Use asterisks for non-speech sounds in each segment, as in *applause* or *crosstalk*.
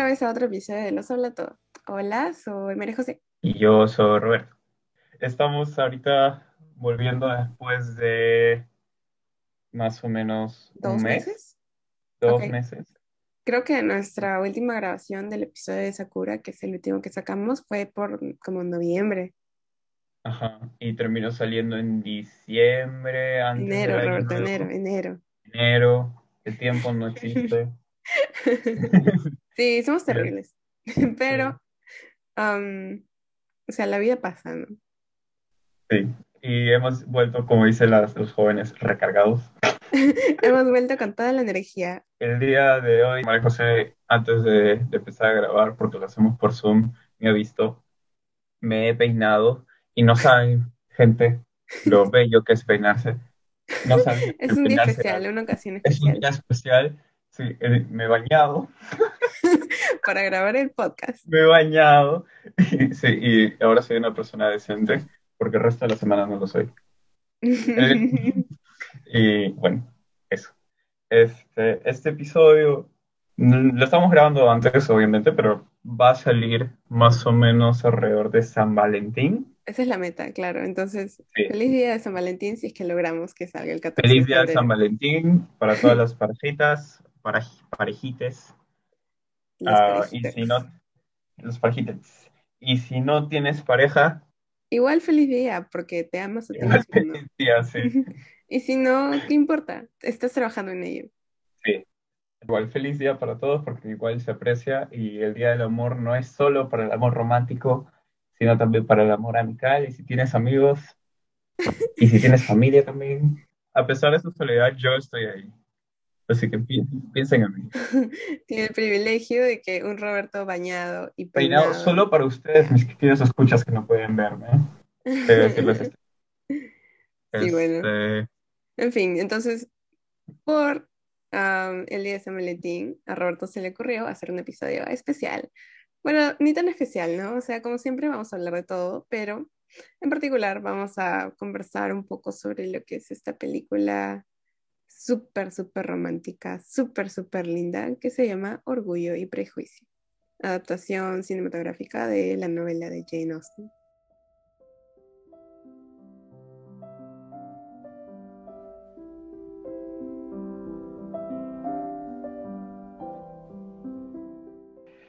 otra vez a otro episodio de Habla Todo. Hola, soy María José. Y yo soy Roberto. Estamos ahorita volviendo después de más o menos ¿Dos un mes, meses? dos meses. Creo que nuestra última grabación del episodio de Sakura, que es el último que sacamos, fue por como noviembre, Ajá. Y terminó saliendo en diciembre, antes enero, Roberto, enero, enero. Enero. El tiempo no existe. *laughs* Sí, somos terribles, *laughs* pero, am, o sea, la vida pasa, ¿no? Sí. Y hemos vuelto, como dicen las- los jóvenes, recargados. *laughs* Hemos vuelto con toda la energía. El día de hoy, María José, antes de, de empezar a grabar, porque lo hacemos por Zoom, me ha visto, me he peinado y no saben, *laughs* gente, lo bello que es peinarse. No saben Es un día especial, una ocasión es un especial día especial. Sí, eh, me he bañado, *laughs* para grabar el podcast. me he bañado y, *laughs* sí, y ahora soy una persona decente, porque el resto de la semana no lo soy. *laughs* Y bueno, eso. Este, este episodio mm, lo estamos grabando antes, obviamente, pero va a salir más o menos alrededor de San Valentín. Esa es la meta, claro. Entonces, Sí. feliz día de San Valentín si es que logramos que salga el 14 Feliz día de San. Valentín para todas las parejitas, para, parejites. Ah, y parejitas. si no, los parejites. Y si no tienes pareja, Igual feliz día, porque te amas día, sí. *laughs* Y si no, ¿qué importa? Estás trabajando en ello. Sí. Igual feliz día para todos porque igual se aprecia y el Día del Amor no es solo para el amor romántico, sino también para el amor amical y si tienes amigos y si tienes familia también. A pesar de su soledad, yo estoy ahí. Así que pi- piensen en mí. *laughs* Tiene el privilegio de que un Roberto bañado y Peinado peinado. solo para ustedes, mis queridos escuchas que no pueden verme. ¿eh? *laughs* Sí, bueno. Este, En fin, entonces, por am, el día de San Valentín, a Roberto se le ocurrió hacer un episodio especial. Bueno, ni tan especial, ¿no? O sea, como siempre vamos a hablar de todo, pero en particular vamos a conversar un poco sobre lo que es esta película súper, súper romántica, súper, súper linda, que se llama Orgullo y Prejuicio, adaptación cinematográfica de la novela de Jane Austen.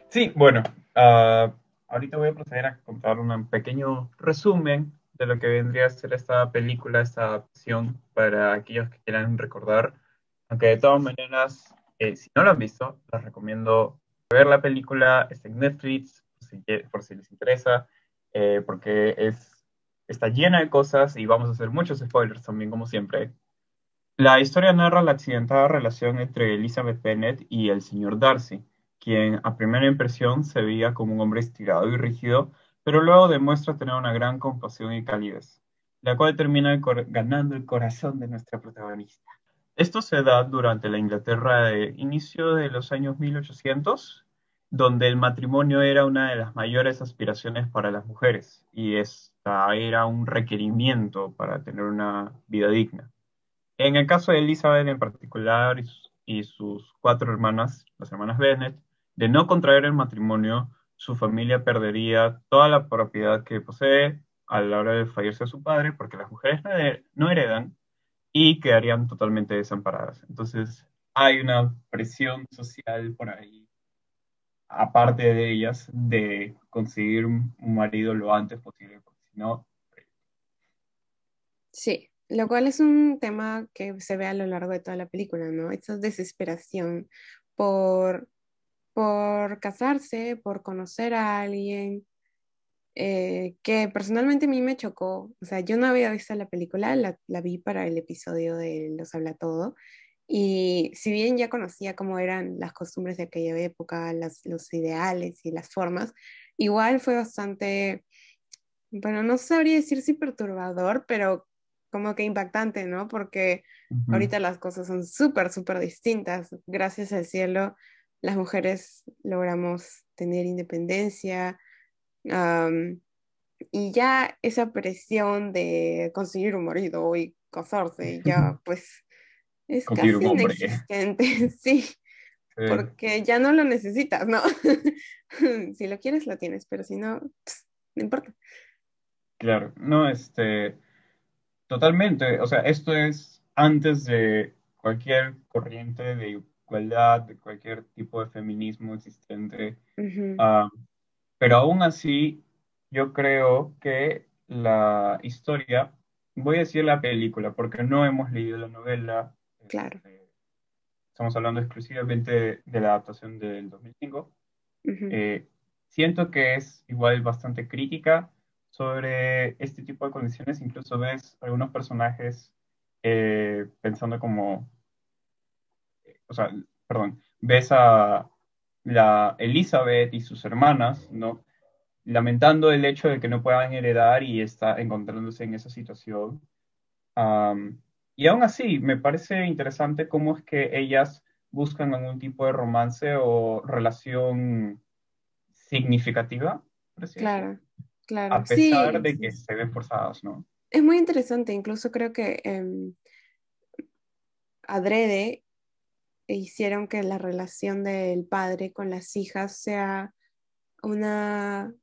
Sí, bueno, ah, ahorita voy a proceder a contar un pequeño resumen de lo que vendría a ser esta película, esta adaptación, para aquellos que quieran recordar. Aunque de todas maneras, eh, si no lo han visto, les recomiendo ver la película, está en Netflix, si, por si les interesa, eh, porque es, está llena de cosas y vamos a hacer muchos spoilers también, como siempre. La historia narra la accidentada relación entre Elizabeth Bennet y el señor Darcy, quien a primera impresión se veía como un hombre estirado y rígido, pero luego demuestra tener una gran compasión y calidez, la cual termina ganando el corazón de nuestra protagonista. Esto se da durante la Inglaterra de inicio de los años 1800, donde el matrimonio era una de las mayores aspiraciones para las mujeres y esta era un requerimiento para tener una vida digna. En el caso de Elizabeth en particular y sus cuatro hermanas, las hermanas Bennet, de no contraer el matrimonio, su familia perdería toda la propiedad que posee a la hora de fallecer su padre, porque las mujeres no her- no heredan y quedarían totalmente desamparadas. Entonces, hay una presión social por ahí, aparte de ellas, de conseguir un marido lo antes posible, porque si no, Sí, lo cual es un tema que se ve a lo largo de toda la película, ¿no? Esa desesperación por, por casarse, por conocer a alguien, eh, que personalmente a mí me chocó. O sea, yo no había visto la película, la, la vi para el episodio de Los Habla Todo. Y si bien ya conocía cómo eran las costumbres de aquella época, las, los ideales y las formas, igual fue bastante, bueno, no sabría decir si perturbador, pero como que impactante, ¿no? Porque Ujú. ahorita las cosas son súper, súper distintas. Gracias al cielo, las mujeres logramos tener independencia. am, y ya esa presión de conseguir un marido y casarse, *laughs* ya pues es Conseguir casi inexistente, *laughs* sí, porque ya no lo necesitas, ¿no? *laughs* si lo quieres, lo tienes, pero si no, no importa. Claro, no, este, totalmente, o sea, esto es antes de cualquier corriente de igualdad, de cualquier tipo de feminismo existente, ah, pero aún así, yo creo que la historia, voy a decir la película, porque no hemos leído la novela. Claro. Este, estamos hablando exclusivamente de la adaptación del 2005. Eh, siento que es igual bastante crítica sobre este tipo de condiciones. Incluso ves algunos personajes eh, pensando como, o sea, perdón, ves a la Elizabeth y sus hermanas, ¿no? Lamentando el hecho de que no puedan heredar y está encontrándose en esa situación. y aún así, me parece interesante cómo es que ellas buscan algún tipo de romance o relación significativa. Claro, claro. A pesar de que se ven forzadas, ¿no? Es muy interesante, incluso creo que eh, adrede hicieron que la relación del padre con las hijas sea una,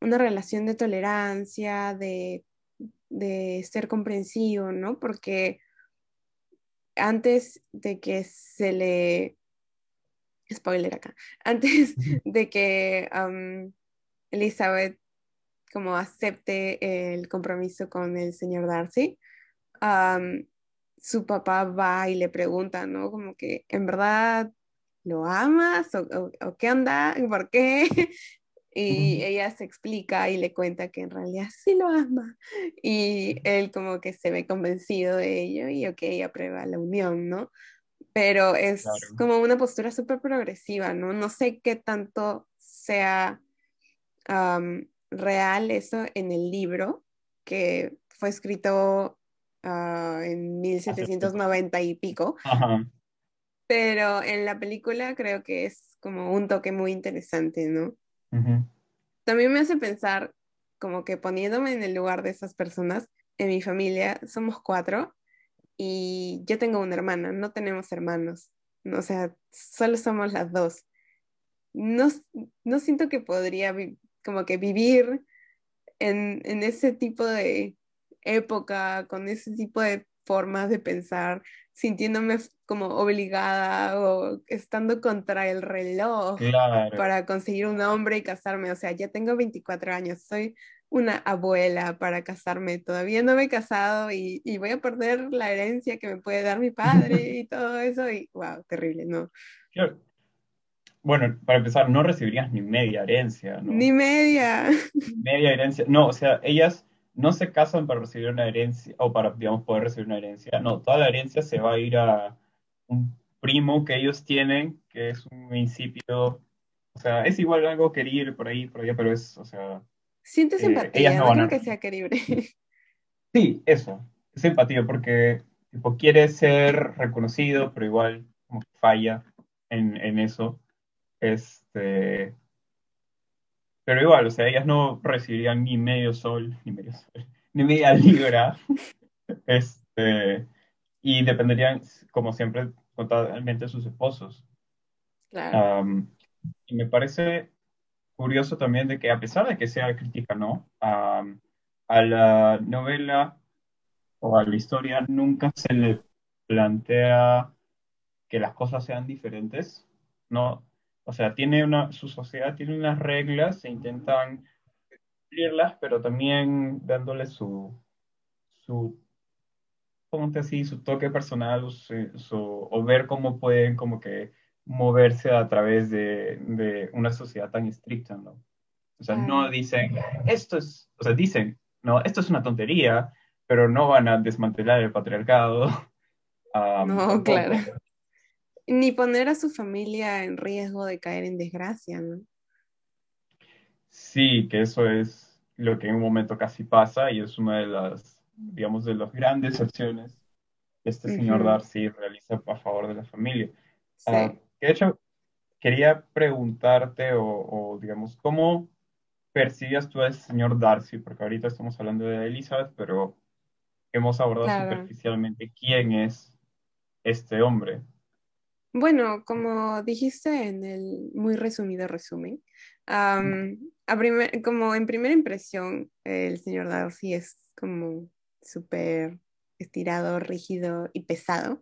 una relación de tolerancia, de, de ser comprensivo, ¿no? Porque antes de que se le, spoiler acá, *laughs* antes de que Elizabeth como acepte el compromiso con el señor Darcy, su papá va y le pregunta, ¿no? Como que, ¿en verdad lo amas? ¿O, qué anda? ¿Por qué? *laughs* Y ella se explica y le cuenta que en realidad sí lo ama. Y él como que se ve convencido de ello y ok, aprueba la unión, ¿no? Pero es como una postura súper progresiva, ¿no? No sé qué tanto sea real eso en el libro que fue escrito ah, en 1790 y pico. Pero en la película creo que es como un toque muy interesante, ¿no? También me hace pensar, como que poniéndome en el lugar de esas personas, en mi familia somos cuatro y yo tengo una hermana, no tenemos hermanos, o sea, solo somos las dos. No, no siento que podría como que vivir en, en ese tipo de época, con ese tipo de formas de pensar, sintiéndome como obligada o estando contra el reloj para conseguir un hombre y casarme. O sea, ya tengo 24 años, soy una abuela para casarme. Todavía no me he casado y, y voy a perder la herencia que me puede dar mi padre y *laughs* todo eso. Y wow, terrible, ¿no? Bueno, para empezar, no recibirías ni media herencia, ¿no? Ni media. Media herencia. No, o sea, ellas no se casan para recibir una herencia o para, digamos, poder recibir una herencia. No, toda la herencia se va a ir a un primo que ellos tienen, que es un principio, o sea, es igual algo querible por ahí, por allá, pero es, o sea... Sientes eh, empatía, no, creo que sea querible. *laughs* Sí, eso, es empatía, porque tipo, quiere ser reconocido, pero igual como falla en, en eso. Este, pero igual, o sea, ellas no recibirían ni medio sol, ni medio sol, *laughs* ni media libra. *laughs* este, y dependerían, como siempre, totalmente de sus esposos. Claro. y me parece curioso también de que a pesar de que sea crítica, ¿no? a la novela o a la historia nunca se le plantea que las cosas sean diferentes, ¿no? O sea, tiene una, su sociedad tiene unas reglas, se intentan cumplirlas, pero también dándole su, su, así, su toque personal o, ver cómo pueden como que moverse a través de, una sociedad tan estricta, ¿no? O sea, no dicen, esto es, o sea, dicen, no, esto es una tontería, pero no van a desmantelar el patriarcado. *laughs* no, claro ni poner a su familia en riesgo de caer en desgracia, ¿no? Sí, que eso es lo que en un momento casi pasa y es una de las, digamos, de las grandes acciones que este señor Darcy realiza a favor de la familia. Sí. Ah, de hecho, quería preguntarte o, digamos, ¿cómo percibías tú a ese señor Darcy? Porque ahorita estamos hablando de Elizabeth, pero hemos abordado superficialmente quién es este hombre. Bueno, como dijiste en el muy resumido resumen, como en primera impresión, el señor Darcy es como súper estirado, rígido y pesado,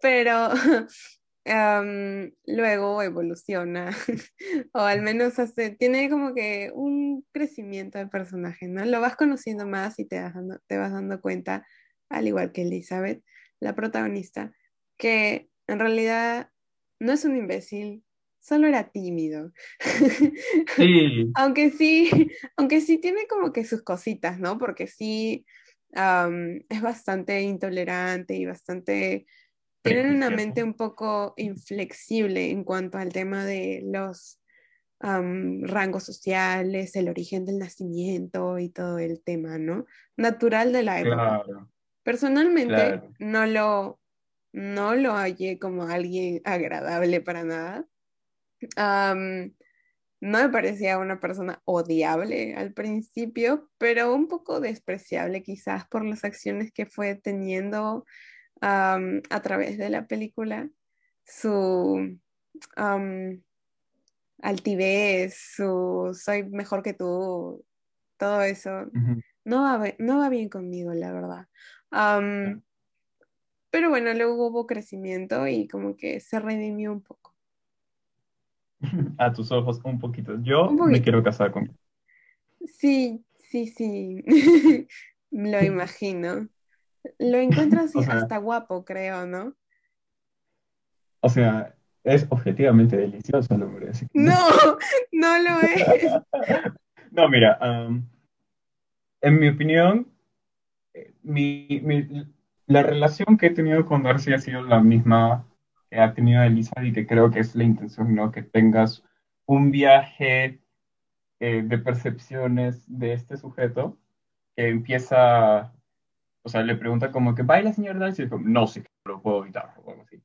pero *laughs* luego evoluciona, *laughs* o al menos hace, tiene como que un crecimiento del personaje, ¿no? Lo vas conociendo más y te te vas dando cuenta, al igual que Elizabeth, la protagonista, que en realidad no es un imbécil, solo era tímido. Sí. *laughs* aunque sí, aunque sí tiene como que sus cositas, ¿no? Porque sí es bastante intolerante y bastante tienen una mente un poco inflexible en cuanto al tema de los rangos sociales, el origen del nacimiento y todo el tema, ¿no? Natural de la época. Personalmente no lo no lo hallé como alguien agradable para nada. no me parecía una persona odiable al principio, pero un poco despreciable quizás por las acciones que fue teniendo a través de la película, su altivez, su soy mejor que tú, todo eso, no, va, no va bien conmigo, la verdad. Pero bueno, luego hubo crecimiento y como que se redimió un poco. *laughs* A tus ojos, un poquito. Yo me quiero casar con. Sí, sí, sí. *laughs* Lo *laughs* imagino. Lo encuentras hasta guapo, creo, ¿no? O sea, es objetivamente delicioso el hombre. No, no lo es. no, mira, en mi opinión, eh, la relación que he tenido con Darcy ha sido la misma que ha tenido Elisa y que creo que es la intención, ¿no? Que tengas un viaje eh, de percepciones de este sujeto que empieza o sea, le pregunta como que, ¿baila, señor Darcy? Y dice, no sé, lo puedo evitar, o algo así.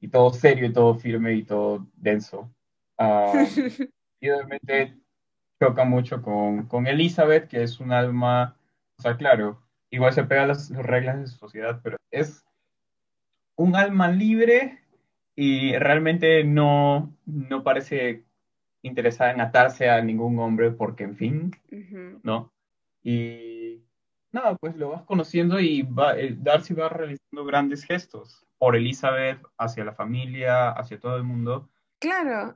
Y todo serio, y todo firme, y todo denso. Ah, *laughs* y obviamente choca mucho con, con Elizabeth, que es un alma, o sea, claro, igual se pega a las, reglas de su sociedad, pero es un alma libre y realmente no, no parece interesada en atarse a ningún hombre porque, en fin, ¿no? Y nada, pues lo vas conociendo y va, eh, Darcy va realizando grandes gestos por Elizabeth, hacia la familia, hacia todo el mundo. Claro,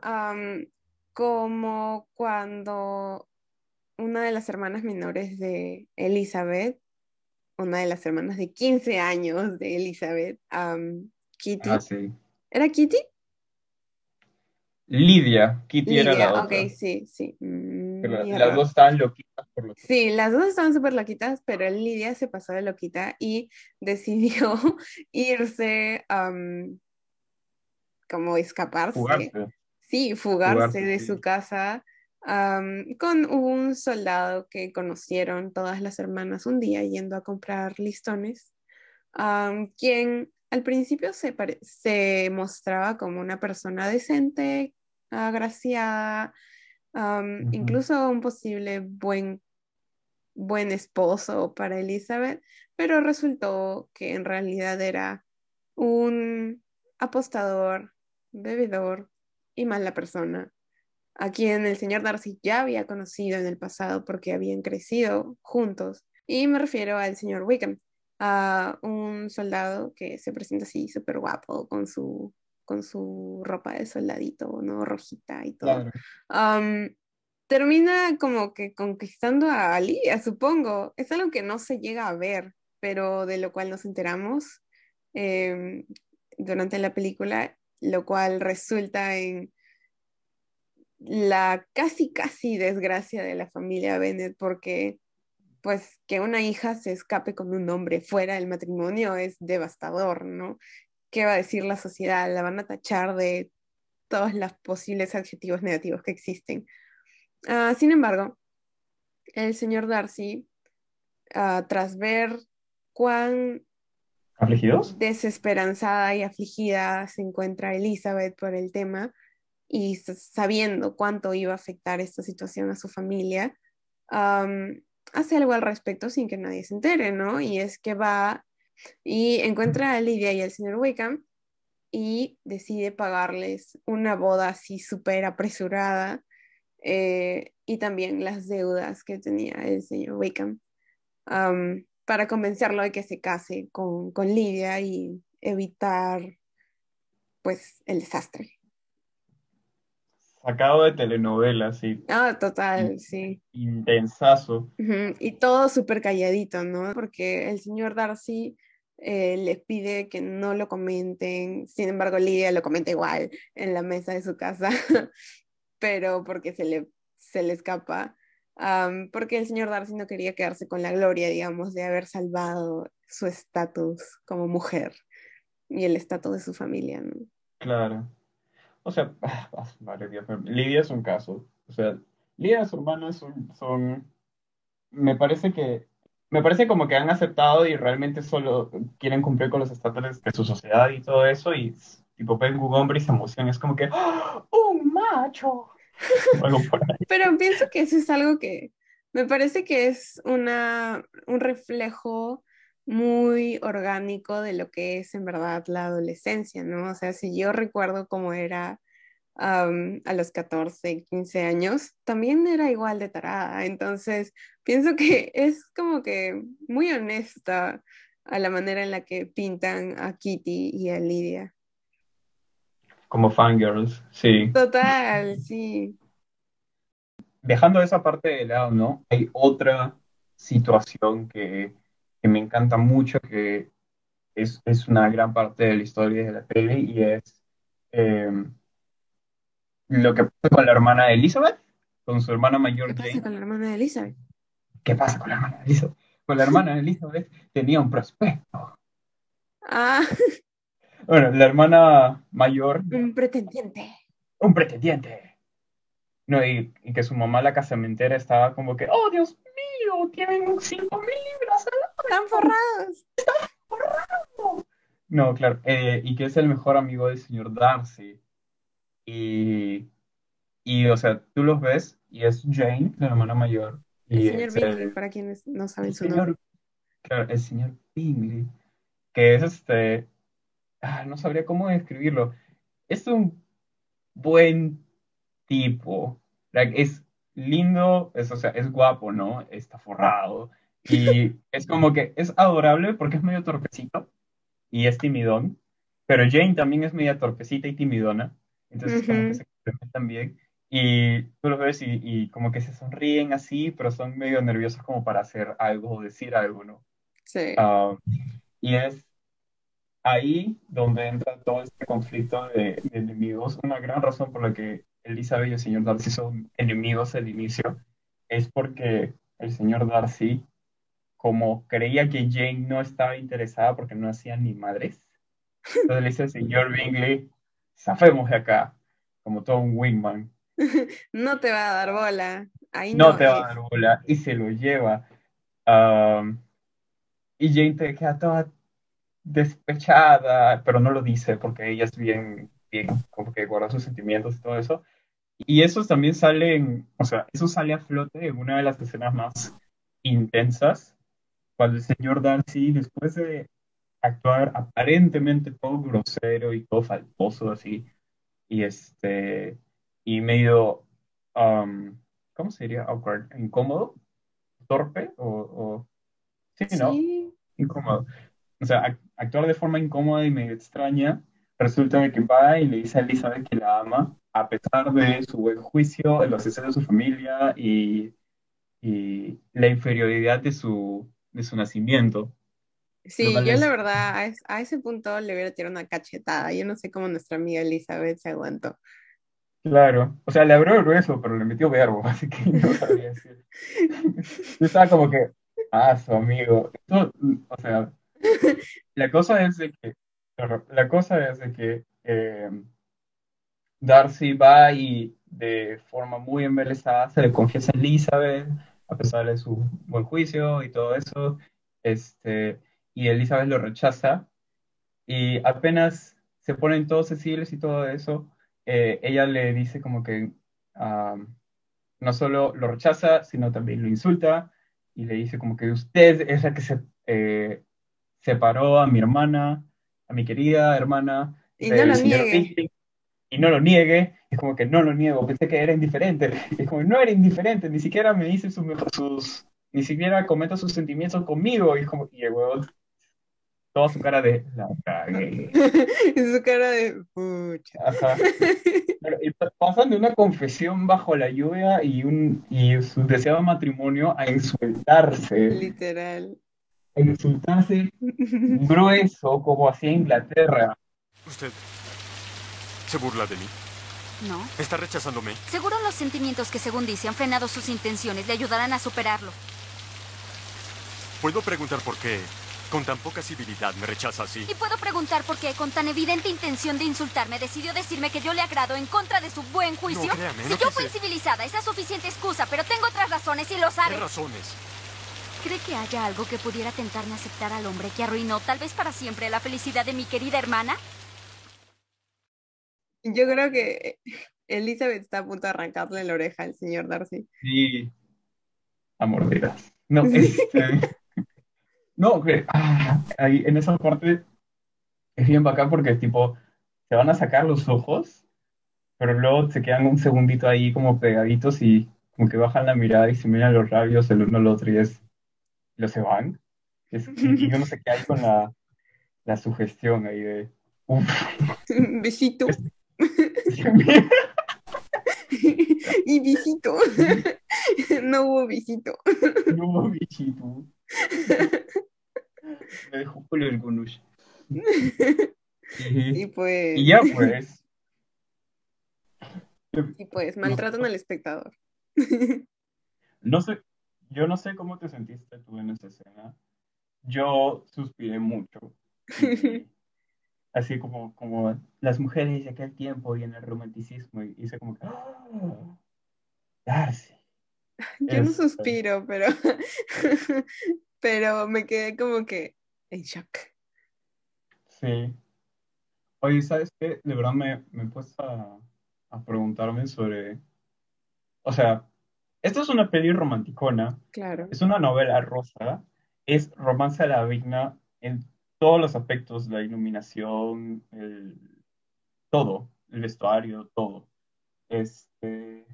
como cuando una de las hermanas menores de Elizabeth, una de las hermanas de 15 años de Elizabeth, Kitty. Ah, sí. ¿Era Kitty? Lidia, Kitty era la otra. Ok, sí, sí. Mm, las dos estaban loquitas por lo Sí, las dos estaban súper loquitas, pero Lidia se pasó de loquita y decidió *laughs* irse, como escaparse. Fugarse. Sí, fugarse, de su casa con un soldado que conocieron todas las hermanas un día yendo a comprar listones, quien al principio se, se mostraba como una persona decente, agraciada, incluso un posible buen, buen esposo para Elizabeth, pero resultó que en realidad era un apostador, bebedor y mala persona, a quien el señor Darcy ya había conocido en el pasado porque habían crecido juntos. Y me refiero al señor Wickham, a un soldado que se presenta así súper guapo con su con su ropa de soldadito, ¿no? Rojita y todo. termina como que conquistando a Lidia, supongo. Es algo que no se llega a ver, pero de lo cual nos enteramos em, durante la película, lo cual resulta en la casi, casi desgracia de la familia Bennett, porque pues que una hija se escape con un hombre fuera del matrimonio es devastador, ¿no? ¿qué va a decir la sociedad? La van a tachar de todos los posibles adjetivos negativos que existen. Ah, sin embargo, el señor Darcy, ah, tras ver cuán ¿Afligidos? desesperanzada y afligida se encuentra Elizabeth por el tema y sabiendo cuánto iba a afectar esta situación a su familia, hace algo al respecto sin que nadie se entere, ¿no? Y es que va y encuentra a Lidia y al señor Wickham y decide pagarles una boda así súper apresurada eh, y también las deudas que tenía el señor Wickham para convencerlo de que se case con, con Lidia y evitar pues el desastre. Sacado de telenovela, sí. Ah, total, sí. Intensazo. Y todo súper calladito, ¿no? Porque el señor Darcy eh, les pide que no lo comenten, sin embargo Lidia lo comenta igual en la mesa de su casa, *laughs* pero porque se le, se le escapa, porque el señor Darcy no quería quedarse con la gloria, digamos, de haber salvado su estatus como mujer y el estatus de su familia, ¿no? Claro. O sea, *laughs* vale, Dios, Lidia es un caso. O sea, Lidia y su hermana son, son, me parece que, me parece como que han aceptado y realmente solo quieren cumplir con los estándares de su sociedad y todo eso y tipo ven un hombre y se emociona, es como que, ¡Oh, ¡un macho! *laughs* Pero pienso que eso es algo que me parece que es una, un reflejo muy orgánico de lo que es en verdad la adolescencia, ¿no? O sea, si yo recuerdo cómo era a los 14, 15 años, también era igual de tarada. Entonces, pienso que *laughs* es como que muy honesta a la manera en la que pintan a Kitty y a Lidia. Como fangirls, sí. Total, sí. Dejando esa parte de lado, ¿no? Hay otra situación que que me encanta mucho, que es, es, una gran parte de la historia de la peli, y es em, lo que pasa con la hermana de Elizabeth, con su hermana mayor ¿Qué pasa con la hermana de Elizabeth? ¿Qué pasa con la hermana de Elizabeth? Con la hermana de Elizabeth tenía un prospecto. Ah. Bueno, la hermana mayor. Un pretendiente. Un pretendiente. No, y, y, que su mamá, la casamentera, estaba como que, oh Dios mío, tienen cinco mil libras están forrados. Están forrados. No, claro. Eh, y que es el mejor amigo del señor Darcy. Y, y, o sea, tú los ves y es Jane, la hermana mayor. Y el señor Bingley, para quienes no saben su nombre. Claro, el señor Bingley, que es este, ah, no sabría cómo describirlo. Es un buen tipo. es lindo, es, o sea, es guapo, ¿no? Está forrado. Y es como que es adorable porque es medio torpecito y es timidón, pero Jane también es media torpecita y timidona, entonces como que se complementan bien. Y tú lo ves y, como que se sonríen así, pero son medio nerviosos como para hacer algo o decir algo, ¿no? Sí. Ah, y es ahí donde entra todo este conflicto de, de, enemigos. Una gran razón por la que Elizabeth y el señor Darcy son enemigos al inicio es porque el señor Darcy como creía que Jane no estaba interesada porque no hacían ni madres, entonces le dice al señor Bingley, zafemos de acá, como todo un wingman. *laughs* no te va a dar bola. Ahí no, te va a dar bola. Y se lo lleva. y Jane te queda toda despechada, pero no lo dice porque ella es bien, bien, como que guarda sus sentimientos y todo eso. Y eso también sale, o sea, eso sale a flote en una de las escenas más intensas cuando el señor Darcy, después de actuar aparentemente todo grosero y todo faltoso así, y este, y medio, um, ¿cómo se diría? Awkward, incómodo, torpe, o, sí, ¿no? Incómodo. O sea, actuar de forma incómoda y medio extraña, resulta que va y le dice a Elizabeth que la ama, a pesar de su buen juicio, el los de su familia y, y la inferioridad de su, de su nacimiento. Sí, yo la verdad a, ese punto le hubiera tirado una cachetada. Yo no sé cómo nuestra amiga Elizabeth se aguantó. Claro, o sea, le abrió grueso, pero le metió verbo, *laughs* así que no sabía decir. Yo estaba como que, ah, su amigo. o sea, la cosa es de que, la cosa es de que eh, Darcy va y de forma muy embelesada se le confiesa a Elizabeth a pesar de su buen juicio y todo eso, este, y Elizabeth lo rechaza, y apenas se ponen todos sensibles y todo eso, eh, ella le dice como que no solo lo rechaza, sino también lo insulta, y le dice como que usted es la que se eh, separó a mi hermana, a mi querida hermana, Y no lo niegue. Y no lo niegue, es como que no lo niego, pensé que era indiferente, es como no era indiferente, ni siquiera me dice sus, sus ni siquiera comenta sus sentimientos conmigo, y es como, y el huevón, toda su cara de, la cagué. *laughs* su cara de, pucha. Ajá. *laughs* Pero, y pa- pasan de una confesión bajo la lluvia y, un, y su deseado matrimonio a insultarse, Literal. a insultarse *laughs* grueso como hacía Inglaterra. Usted se burla de mí. No. Está rechazándome. Seguro los sentimientos que según dice han frenado sus intenciones le ayudarán a superarlo. Puedo preguntar por qué, con tan poca civilidad, me rechaza así. Y puedo preguntar por qué, con tan evidente intención de insultarme, decidió decirme que yo le agrado en contra de su buen juicio. No, créame, si no yo fui civilizada, esa es suficiente excusa, pero tengo otras razones y lo sabe. ¿Qué razones? ¿Cree que haya algo que pudiera tentarme a aceptar al hombre que arruinó, tal vez para siempre, la felicidad de mi querida hermana? Yo creo que Elizabeth está a punto de arrancarle la oreja al señor Darcy. Sí, a mordidas. No, este, no, que, ah, ahí en esa parte es bien bacán porque tipo se van a sacar los ojos, pero luego se quedan un segundito ahí como pegaditos y como que bajan la mirada y se miran los labios el uno al otro y es, luego se van. Es- y, uno se queda ahí con la, la sugestión ahí de, uff, *laughs* Besito. Mío. *laughs* y visito. *laughs* no hubo visito. No, bichito. *laughs* Me dejó con el gunush. y pues, Y ya pues, y pues maltratan al espectador. no sé, yo no sé cómo te sentiste tú en esa escena. Yo suspiré mucho. Así como, como las mujeres de aquel tiempo y en el romanticismo, y hice como que, ¡ah! Darcy. *laughs* Yo no Este. suspiro, pero, *laughs* pero me quedé como que en shock. Sí. Oye, ¿sabes qué? De verdad me, me he puesto a, a preguntarme sobre, o sea, esta es una peli romanticona, Claro. es una novela rosa, es romance a la vigna en todos los aspectos, la iluminación, el, todo, el vestuario, todo. Este,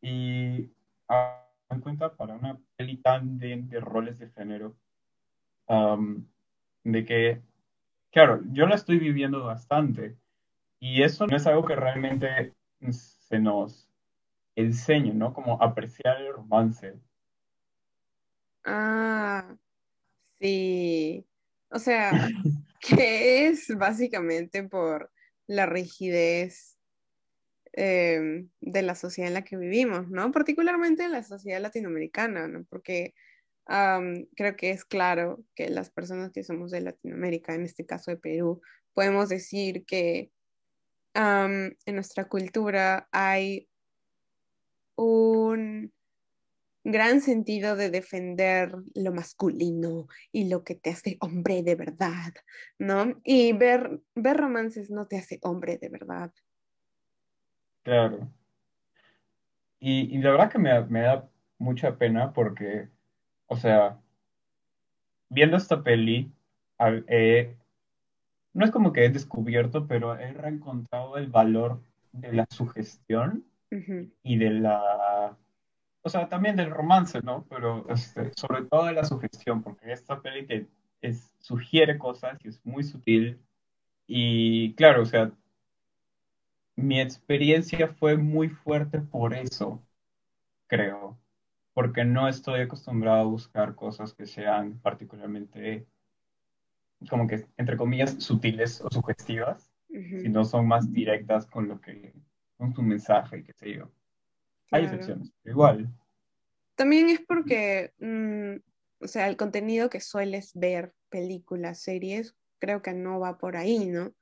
y en cuenta para una peli tan de, roles de género, de que, claro, yo la estoy viviendo bastante y eso no es algo que realmente se nos enseñe, ¿no? Como apreciar el romance. Ah, sí. O sea, *laughs* que es básicamente por la rigidez em, de la sociedad en la que vivimos, ¿no? Particularmente en la sociedad latinoamericana, ¿no? Porque creo que es claro que las personas que somos de Latinoamérica, en este caso de Perú, podemos decir que en nuestra cultura hay un gran sentido de defender lo masculino y lo que te hace hombre de verdad, ¿no? Y ver, ver romances no te hace hombre de verdad. Claro. Y, y la verdad que me, me da mucha pena porque, o sea, viendo esta peli, eh, no es como que he descubierto, pero he reencontrado el valor de la sugestión y de la, o sea, también del romance, ¿no? Pero este, sobre todo de la sugestión, porque esta peli te es, sugiere cosas y es muy sutil. Y claro, o sea, mi experiencia fue muy fuerte por eso, creo, porque no estoy acostumbrado a buscar cosas que sean particularmente, como que, entre comillas, sutiles o sugestivas, ujú, sino son más directas con lo que, con su mensaje, qué sé yo. Hay claro. excepciones, igual. También es porque, mm, o sea, el contenido que sueles ver, películas, series, creo que no va por ahí, ¿no?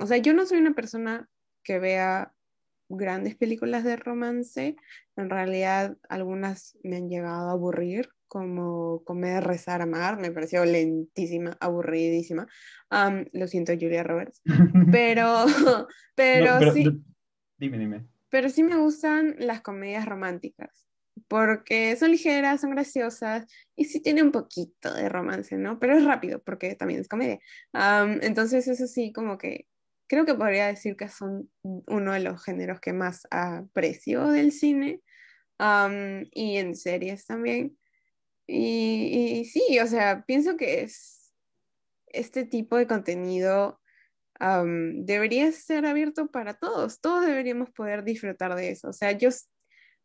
O sea, yo no soy una persona que vea grandes películas de romance. En realidad, algunas me han llegado a aburrir, como Comer, Rezar, Amar. Me pareció lentísima, aburridísima. Lo siento, Julia Roberts. *laughs* Pero, *laughs* pero No, pero- sí. Dime, dime. Pero sí me gustan las comedias románticas, porque son ligeras, son graciosas y sí tiene un poquito de romance, ¿no? Pero es rápido, porque también es comedia. Entonces eso sí, como que creo que podría decir que son uno de los géneros que más aprecio del cine y en series también. Y, y, sí, o sea, pienso que es este tipo de contenido debería ser abierto para todos, todos deberíamos poder disfrutar de eso. O sea, yo,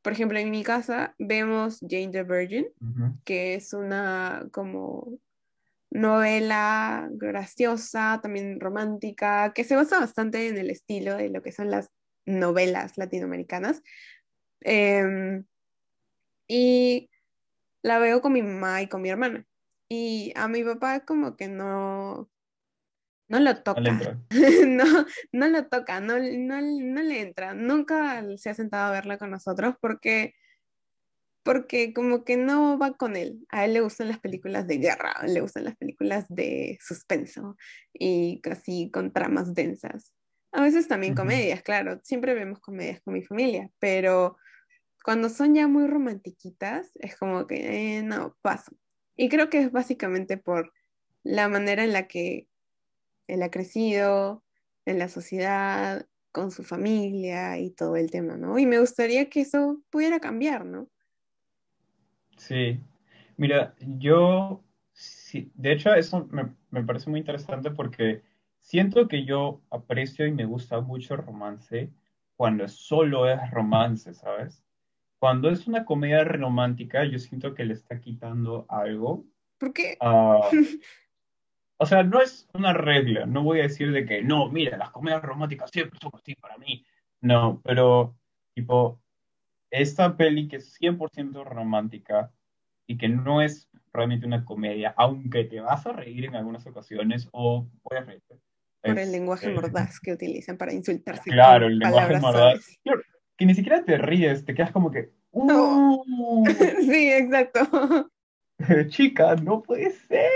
por ejemplo, en mi casa vemos Jane the Virgin, que es una como novela graciosa, también romántica, que se basa bastante en el estilo de lo que son las novelas latinoamericanas. Em, y la veo con mi mamá y con mi hermana. Y a mi papá como que no, no lo toca. *laughs* No, no, lo toca, no, no, no, le entra. Nunca se ha sentado a verla con nosotros porque, porque como que no va con él. A él le gustan las películas de guerra, le gustan las películas de suspenso y casi con tramas densas. A veces también comedias, claro. Siempre vemos comedias con mi familia, pero cuando son ya muy romantiquitas, es como que eh, no, paso. Y creo que es básicamente por la manera en la que él ha crecido en la sociedad, con su familia y todo el tema, ¿no? Y me gustaría que eso pudiera cambiar, ¿no? Sí, mira, yo, sí, de hecho eso me, me parece muy interesante porque siento que yo aprecio y me gusta mucho el romance cuando solo es romance, ¿sabes? Cuando es una comedia romántica, yo siento que le está quitando algo. ¿Por qué? Ah, *laughs* o sea, no es una regla, no voy a decir de que no, mira, las comedias románticas siempre son así para mí. No, pero tipo, esta peli que es 100% romántica y que no es realmente una comedia, aunque te vas a reír en algunas ocasiones o puedes reírte. Por el lenguaje mordaz que utilizan para insultarse. Claro, el lenguaje mordaz. que ni siquiera te ríes, te quedas como que... Uh". *laughs* sí, exacto. *laughs* Chica, no puede ser.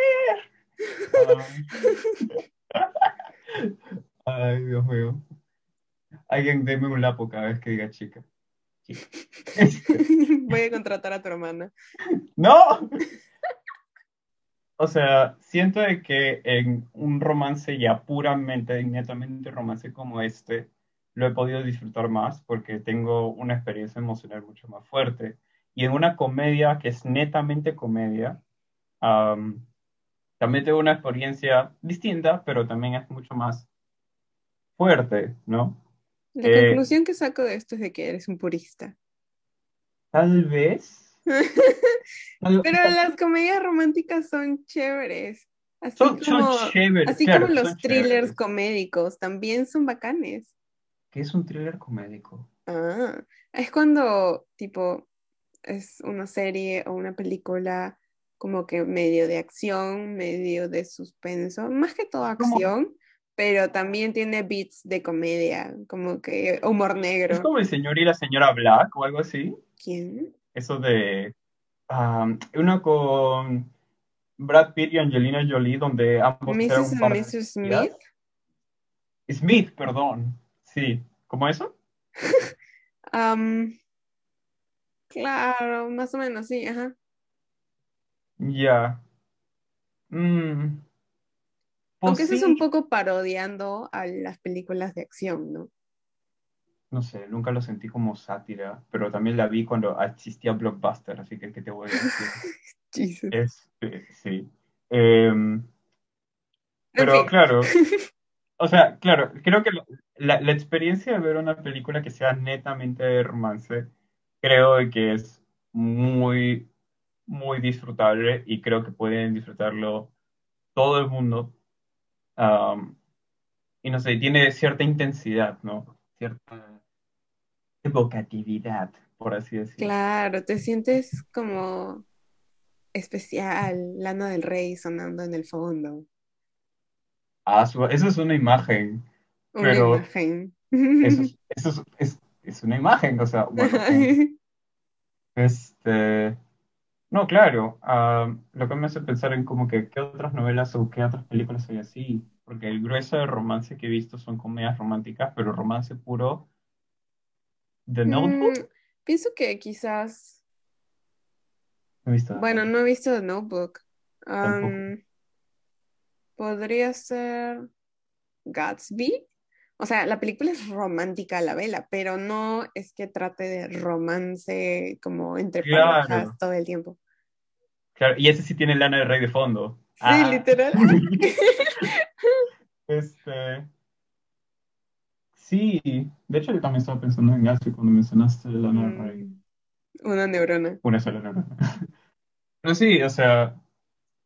Ay, Dios mío. Alguien deme un lapo cada vez que diga chica. *laughs* Voy a contratar a tu hermana. ¡No! O sea, siento de que en un romance ya puramente, netamente romance como este, lo he podido disfrutar más porque tengo una experiencia emocional mucho más fuerte. Y en una comedia que es netamente comedia, también tengo una experiencia distinta, pero también es mucho más fuerte, ¿no? La eh, conclusión que saco de esto es de que eres un purista. Tal vez. *laughs* pero las comedias románticas son chéveres. Así como, chéveres. Así como los thrillers comédicos, también son bacanes. ¿Qué es un thriller comédico? Ah, es cuando, tipo, es una serie o una película como que medio de acción, medio de suspenso, más que todo acción, pero también tiene beats de comedia, como que humor negro. ¿Es como el señor y la señora Black o algo así? ¿Quién? Eso de... uno con Brad Pitt y Angelina Jolie, donde ambos... Mrs. Un par Smith. Smith, perdón. Sí. ¿Cómo eso? *laughs* claro, más o menos, sí, ajá. Ya. Mm, Aunque eso es un poco parodiando a las películas de acción, ¿no? No sé, nunca lo sentí como sátira, pero también la vi cuando existía Blockbuster, así que ¿qué te voy a decir? *laughs* Este, sí. Em, pero claro, *laughs* o sea, claro, creo que la, la experiencia de ver una película que sea netamente de romance, creo que es muy muy disfrutable y creo que pueden disfrutarlo todo el mundo. y no sé, tiene cierta intensidad, ¿no? Cierta evocatividad, por así decirlo. Claro, te sientes como especial, Lana del Rey sonando en el fondo. Ah, eso es una imagen. Una imagen. *laughs* Eso, es, es, una imagen, o sea, bueno, este, no, claro. Ah, lo que me hace pensar en como que qué otras novelas o qué otras películas hay así. Porque el grueso de romance que he visto son comedias románticas, pero romance puro. ¿The Notebook? Mm, pienso que quizás. he visto. Bueno, no he visto The Notebook. podría ser Gatsby. o sea, la película es romántica a la vela, pero no es que trate de romance como entre Claro. parejas todo el tiempo. Claro, y ese sí tiene Lana del Rey de fondo. Sí, Ah, literal. *laughs* Este. Sí, de hecho yo también estaba pensando en Gatsby cuando mencionaste Lana del Rey. Mm, Una neurona. Una sola neurona. *laughs* Pero sí, o sea,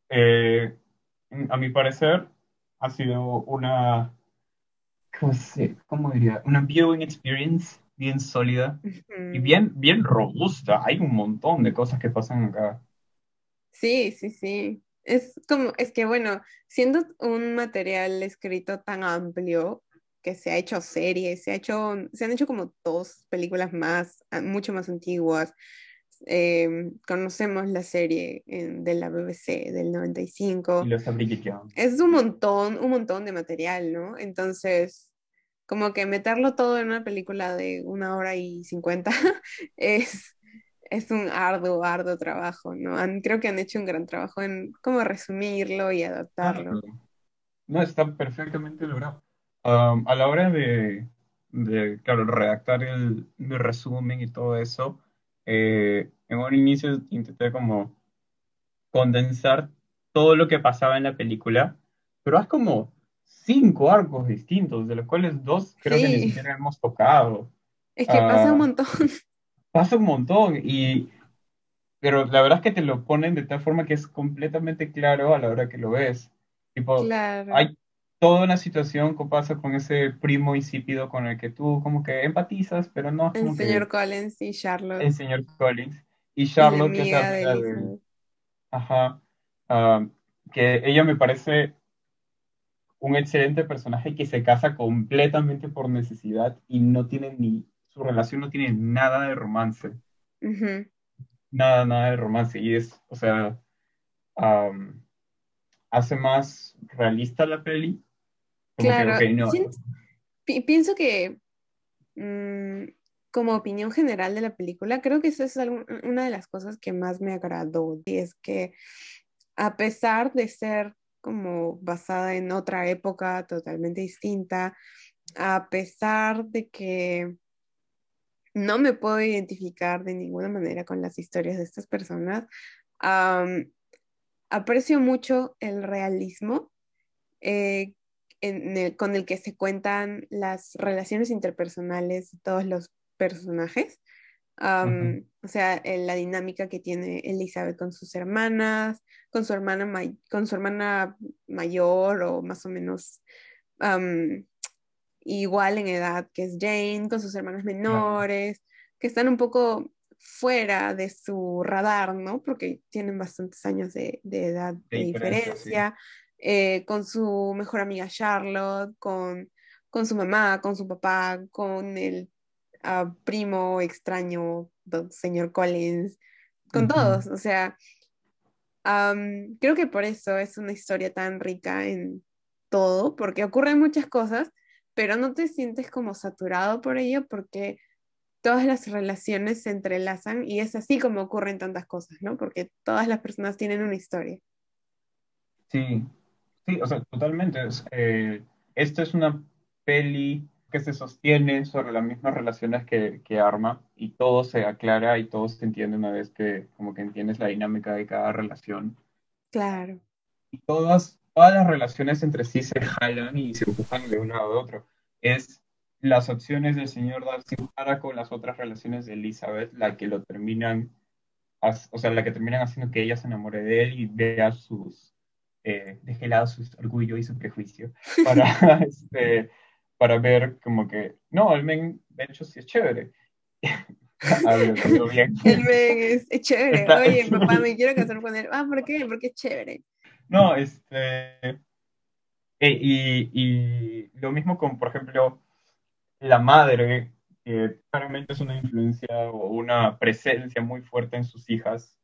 eh, a mi parecer ha sido una, ¿cómo cómo diría? Una viewing experience bien sólida y bien, bien robusta. Hay un montón de cosas que pasan acá. Sí, sí, sí. Es como, es que bueno, siendo un material escrito tan amplio que se ha hecho series, se ha hecho, se han hecho como dos películas más, ah, mucho más antiguas. Eh, conocemos la serie en- de la BBC del 95. Y lo está Bridget Jones. Es un montón, un montón de material, ¿no? Entonces, como que meterlo todo en una película de una hora y cincuenta *laughs* es, es un arduo, arduo trabajo, ¿no? Han- creo que han hecho un gran trabajo en cómo resumirlo y adaptarlo. Claro. No, está perfectamente logrado. Um, a la hora de, de, claro, redactar el, el resumen y todo eso, eh, en un inicio intenté como condensar todo lo que pasaba en la película, pero hay como cinco arcos distintos, de los cuales dos creo que ni Sí. siquiera hemos tocado. Es que pasa un Ah, montón. Pasa un montón y pero la verdad es que te lo ponen de tal forma que es completamente claro a la hora que lo ves. Tipo, Claro. hay toda una situación que pasa con ese primo insípido con el que tú como que empatizas, pero no El como que señor Collins y Charlotte el señor Collins y la Charlotte que es amiga de de ajá, ah, que ella me parece un excelente personaje que se casa completamente por necesidad y no tiene ni su relación no tiene nada de romance. Nada, nada de romance. Y es, o sea, hace más realista la peli. Como que, Claro, ok, no. siento- pi- pienso que mm, como opinión general de la película, creo que esa es algo- una de las cosas que más me agradó, y es que a pesar de ser como basada en otra época totalmente distinta, a pesar de que no me puedo identificar de ninguna manera con las historias de estas personas, am, aprecio mucho el realismo eh, en el- con el que se cuentan las relaciones interpersonales de todos los personajes. Am, O sea, la dinámica que tiene Elizabeth con sus hermanas, con su hermana, con su hermana mayor o más o menos am, igual en edad que es Jane, con sus hermanas menores, que están un poco fuera de su radar, ¿no? Porque tienen bastantes años de, de edad De de diferencia, sí. diferencia, eh, con su mejor amiga Charlotte, con, con su mamá, con su papá, con el ah, primo extraño, señor Collins, con Ujú. todos, o sea, am, creo que por eso es una historia tan rica en todo, porque ocurren muchas cosas, pero no te sientes como saturado por ello porque todas las relaciones se entrelazan y es así como ocurren tantas cosas, ¿no? Porque todas las personas tienen una historia. Sí, sí, o sea, totalmente. eh, esto es una peli que se sostiene sobre las mismas relaciones que, que arma y todo se aclara y todo se entiende una vez que como que entiendes la dinámica de cada relación. Claro, Y todas, todas las relaciones entre sí se jalan y se empujan de un lado a otro. Es las opciones del señor Darcy para con las otras relaciones de Elizabeth la que lo terminan, o sea, la que terminan haciendo que ella se enamore de él y vea sus, eh, deje de lado su orgullo y su prejuicio *laughs* para, este, para ver como que, no, el men, de hecho, sí es chévere. *laughs* Hablo bien. el men es, es chévere. Oye, papá, me quiero casar con él. Ah, ¿por qué? Porque es chévere. No, este. eh, y, y lo mismo con, por ejemplo, la madre, que claramente es una influencia o una presencia muy fuerte en sus hijas,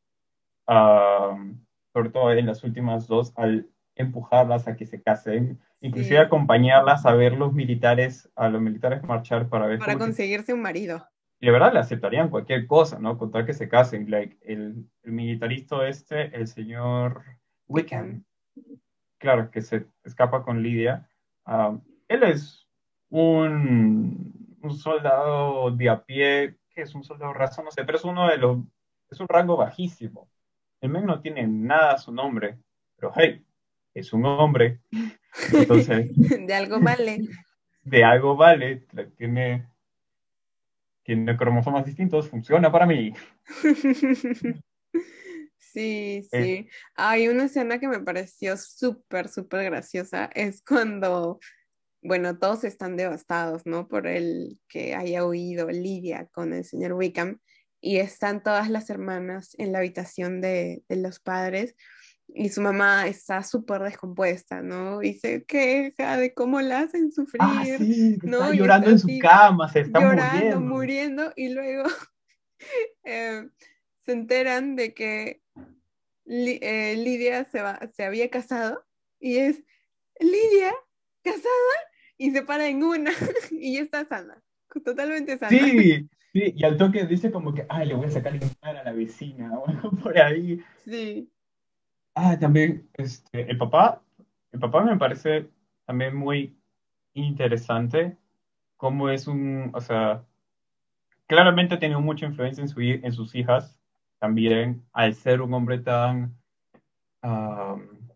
sobre todo en las últimas dos, al empujarlas a que se casen, inclusive Sí. acompañarlas a ver los militares, a los militares marchar para ver Para que- conseguirse un marido. y de verdad le aceptarían cualquier cosa, ¿no? Con tal que se casen. Like, el, el militarista este, el señor Wickham, claro, que se escapa con Lidia. ah, él es un, un soldado de a pie, que es un soldado raso, no sé, pero es uno de los, es un rango bajísimo. El men no tiene nada a su nombre, pero hey, es un hombre. Entonces, *laughs* De algo vale. de algo vale, tiene, tiene cromosomas distintos, funciona para mí. *laughs* Sí, sí. Hay una escena que me pareció súper, súper graciosa. Es cuando, bueno, todos están devastados, ¿no? Por el que haya huido Lidia con el señor Wickham. Y están todas las hermanas en la habitación de, de los padres. Y su mamá está súper descompuesta, ¿no? Y se queja de cómo la hacen sufrir. Ah, sí, que ¿no? está llorando está en su cama, se está llorando, muriendo. muriendo, y luego *laughs* eh, se enteran de que Li- eh, Lidia se, va, se había casado y es Lidia casada y se para en una *laughs* y ya está sana, totalmente sana. Sí, *laughs* sí, y al toque dice como que, ay, le voy a sacar en cara a la vecina *laughs* o algo por ahí. Sí, Ah, también, este, el papá, el papá me parece también muy interesante, cómo es un, o sea, claramente ha tenido mucha influencia en, su, en sus hijas, también, al ser un hombre tan, am,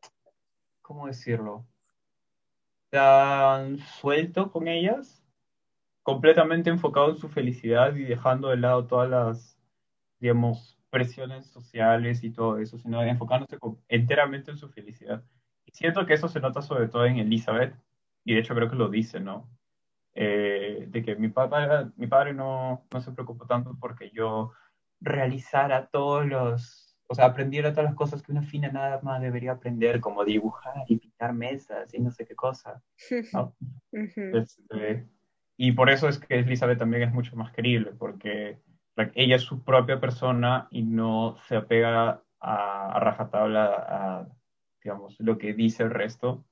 ¿cómo decirlo? Tan suelto con ellas, completamente enfocado en su felicidad y dejando de lado todas las, digamos, presiones sociales y todo eso, sino enfocándose enteramente en su felicidad. Y siento que eso se nota sobre todo en Elizabeth, y de hecho creo que lo dice, ¿no? Eh, de que mi papá, mi padre no, no se preocupó tanto porque yo realizara todos los, o sea, aprendiera todas las cosas que una fina nada más debería aprender, como dibujar y pintar mesas y no sé qué cosa. *laughs* Este, y por eso es que Elizabeth también es mucho más creíble, porque like, ella es su propia persona y no se apega a, a rajatabla a, digamos, lo que dice el resto.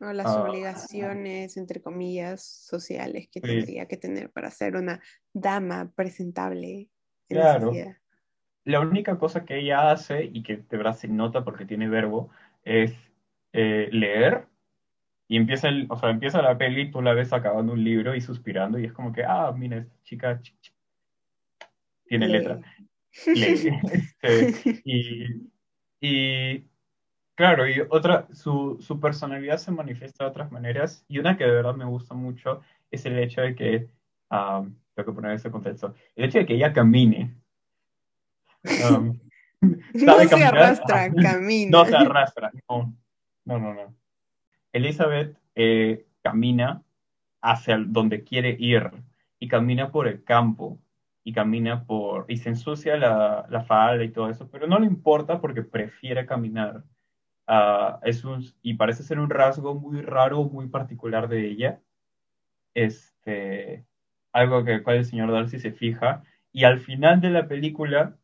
O las Ah. obligaciones, entre comillas, sociales que Sí. tendría que tener para ser una dama presentable Claro. La única cosa que ella hace, y que de verdad se nota porque tiene verbo, es eh, leer. Y empieza, el, o sea, empieza la peli, tú la ves acabando un libro y suspirando, y es como que, ah, mira, esta chica ch- ch- tiene letra. *laughs* Lee. Este, y, y claro, y otra, su, su personalidad se manifiesta de otras maneras, y una que de verdad me gusta mucho es el hecho de que, ah, tengo que poner ese contexto, el hecho de que ella camine. Um, *laughs* No se caminar. arrastra, *laughs* camina. No se arrastra, no, no, no, no. Elizabeth eh, camina hacia donde quiere ir y camina por el campo y camina por y se ensucia la, la falda y todo eso, pero no le importa porque prefiere caminar. Ah, es un, y parece ser un rasgo muy raro, muy particular de ella. Este, algo que el cual el señor Darcy se fija. Y al final de la película,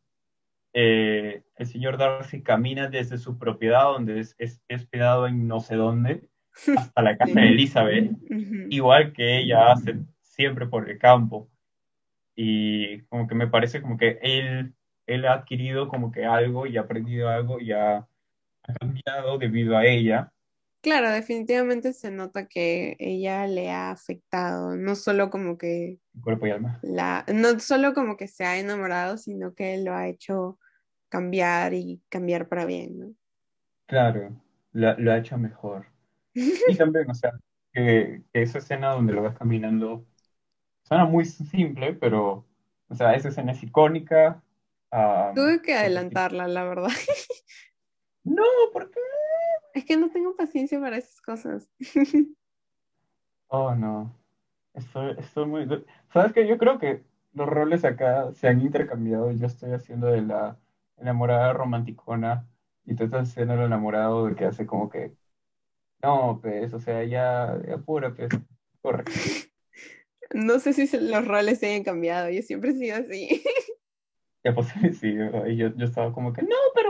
eh, el señor Darcy camina desde su propiedad, donde es, es, es hospedado en no sé dónde, *laughs* hasta la casa de Elizabeth, igual que ella hace siempre por el campo. Y como que me parece como que él, él ha adquirido como que algo y ha aprendido algo y ha, ha cambiado debido a ella. Claro, definitivamente se nota que ella le ha afectado, no solo como que Cuerpo y alma. la, no solo como que se ha enamorado, sino que lo ha hecho cambiar y cambiar para bien, ¿no? Claro, lo, lo ha hecho mejor. *laughs* Y también, o sea, que, que esa escena donde lo ves caminando suena muy simple, pero, o sea, esa escena es icónica. ah, Tuve que adelantarla, la verdad. *laughs* No, ¿por qué? Es que no tengo paciencia para esas cosas. Oh, no. Estoy, estoy muy... ¿Sabes qué? Yo creo que los roles acá se han intercambiado. Yo estoy haciendo de la enamorada romanticona y tú estás haciendo el enamorado de que hace como que... No, pues, o sea, ya, ya apura, pues, corre. No sé si los roles se hayan cambiado, yo siempre he sido así. Ya pues *laughs* sí, yo, yo estaba como que, no, pero,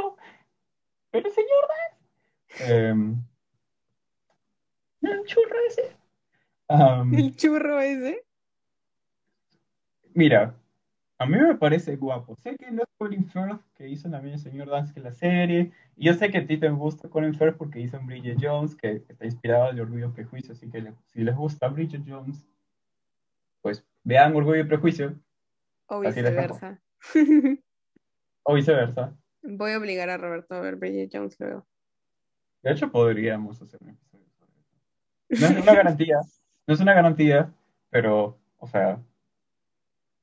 Em, el churro ese. El churro ese. mira, A mí me parece guapo. Sé que no es Colin Firth, que hizo también el señor Dance que la serie. Y yo sé que a ti te gusta Colin Firth porque hizo en Bridget Jones, que está inspirado en Orgullo y Prejuicio. Así que si les gusta Bridget Jones, pues vean Orgullo y Prejuicio. O viceversa. *laughs* o viceversa. Voy a obligar a Roberto a ver Bridget Jones luego. De hecho, podríamos hacer un episodio sobre eso. No es una garantía, no es una garantía, pero, o sea,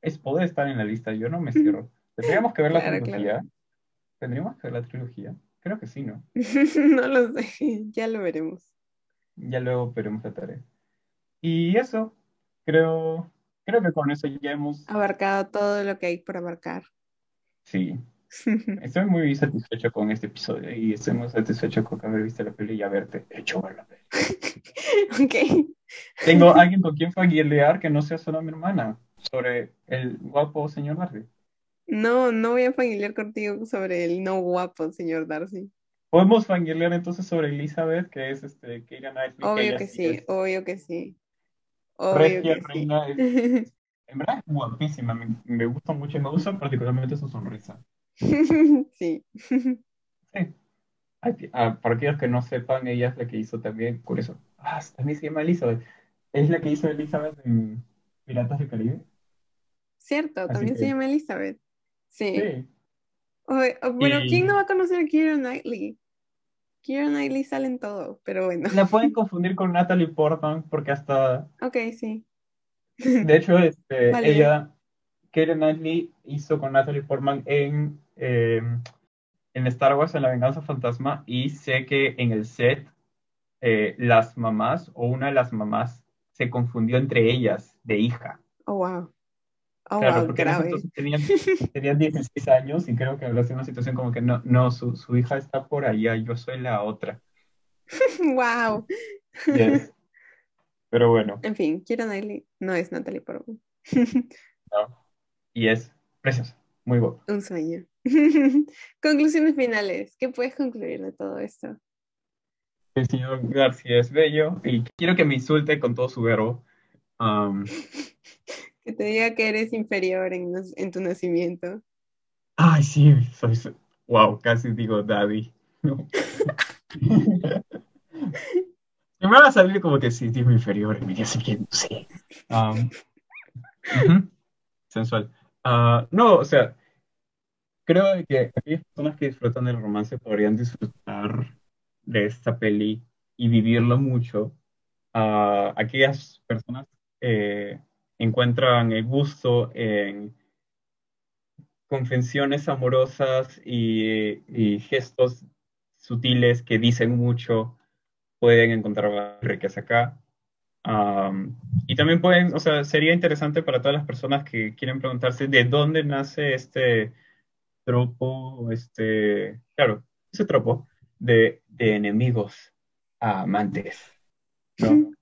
es poder estar en la lista. Yo no me cierro. Tendríamos que ver la trilogía. ¿Tendríamos que ver la trilogía? Creo que sí, ¿no? *laughs* no lo sé, ya lo veremos. Ya luego veremos la tarea. Y eso, creo, creo que con eso ya hemos abarcado todo lo que hay por abarcar. Sí. *laughs* Estoy muy satisfecho con este episodio y estoy muy satisfecho con haber visto la peli y haberte hecho ver la peli. *laughs* ok. Tengo alguien con quien familiar que no sea solo mi hermana sobre el guapo señor Darcy. No, no voy a familiar contigo sobre el no guapo señor Darcy. Podemos familiar entonces sobre Elizabeth, que es este Keira Knightley. Obvio que, sí, obvio que sí. Obvio que Reina sí. Es, en verdad es guapísima, me, me, gusta mucho y me gusta particularmente su sonrisa. *laughs* sí. Sí. Ah, para aquellos que no sepan, ella es la que hizo también, por eso, ah, también se llama Elizabeth. Es la que hizo Elizabeth en Piratas del Caribe. Cierto, también se llama Elizabeth. Sí. Bueno, ¿quién no va a conocer a Keira Knightley? Keira Knightley sale en todo, pero bueno. La pueden confundir con Natalie Portman porque hasta... *laughs* Ok, sí. De hecho, este, *laughs* ella, Keira Knightley hizo con Natalie Portman en, eh, en Star Wars, en La Venganza Fantasma, y sé que en el set eh, las mamás o una de las mamás se confundió entre ellas de hija. Oh, wow. Oh, claro, porque tenían, *laughs* tenían, 16 años y creo que habló de una situación como que no, no su, su, hija está por allá, yo soy la otra. *laughs* wow. Pero bueno. En fin, Kira Knightley no es Natalie Portman. no. Y es preciosa, muy bueno. Un sueño. *laughs* Conclusiones finales. ¿Qué puedes concluir de todo esto? El señor García es bello y quiero que me insulte con todo su verbo. *laughs* que te diga que eres inferior en, en tu nacimiento. Ay, sí, soy, wow, casi digo daddy. *laughs* me va a salir como que sí, digo inferior, me dice que sí. Sensual. Ah, no, o sea, creo que aquellas personas que disfrutan del romance podrían disfrutar de esta peli y vivirlo mucho, uh, aquellas personas eh, encuentran el gusto en convenciones amorosas y, y, gestos sutiles que dicen mucho, pueden encontrar riqueza acá. Um, y también pueden, o sea, sería interesante para todas las personas que quieren preguntarse de dónde nace este tropo, este, claro, ese tropo de, enemigos a amantes. ¿no? *laughs*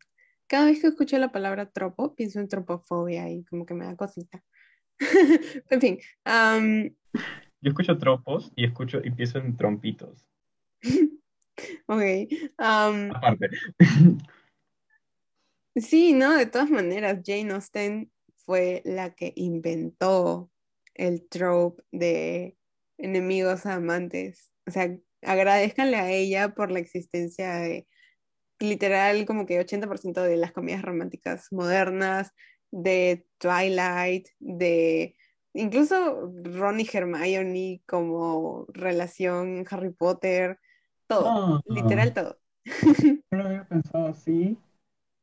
Cada vez que escucho la palabra tropo, pienso en tropofobia y como que me da cosita. *laughs* en fin. *laughs* Yo escucho tropos y escucho y pienso en trompitos. ok. Aparte. sí, no, de todas maneras, Jane Austen fue la que inventó el trope de enemigos a amantes. O sea, agradezcanle a ella por la existencia de literal como que 80% de las comedias románticas modernas, de Twilight, de incluso Ron y Hermione como relación Harry Potter, todo, ah. literal todo. *laughs* No lo había pensado así,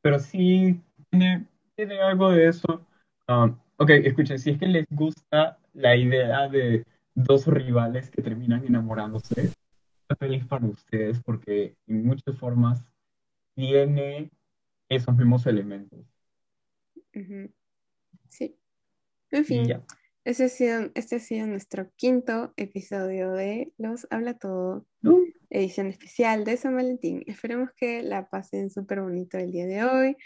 pero sí tiene, tiene algo de eso. Um, ok, escuchen, si es que les gusta la idea de dos rivales que terminan enamorándose, feliz para ustedes porque en muchas formas tiene esos mismos elementos. Sí. En fin, este ha, sido, este ha sido nuestro quinto episodio de Los Habla Todo, edición especial de San Valentín. Esperemos que la pasen súper bonito el día de hoy.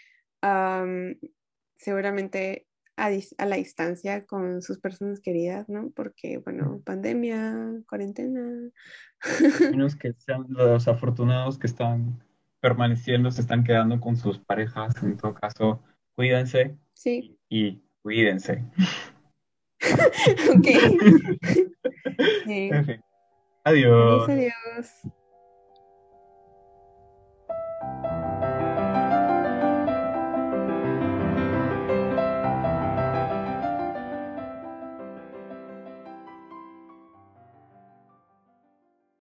seguramente a, la distancia con sus personas queridas, ¿no? Porque, bueno, pandemia, cuarentena. Menos *laughs* que sean los afortunados que están permaneciendo, se están quedando con sus parejas. En todo caso, cuídense. Sí. Y cuídense. *laughs* ok. *laughs* En fin. Adiós. Adiós, adiós.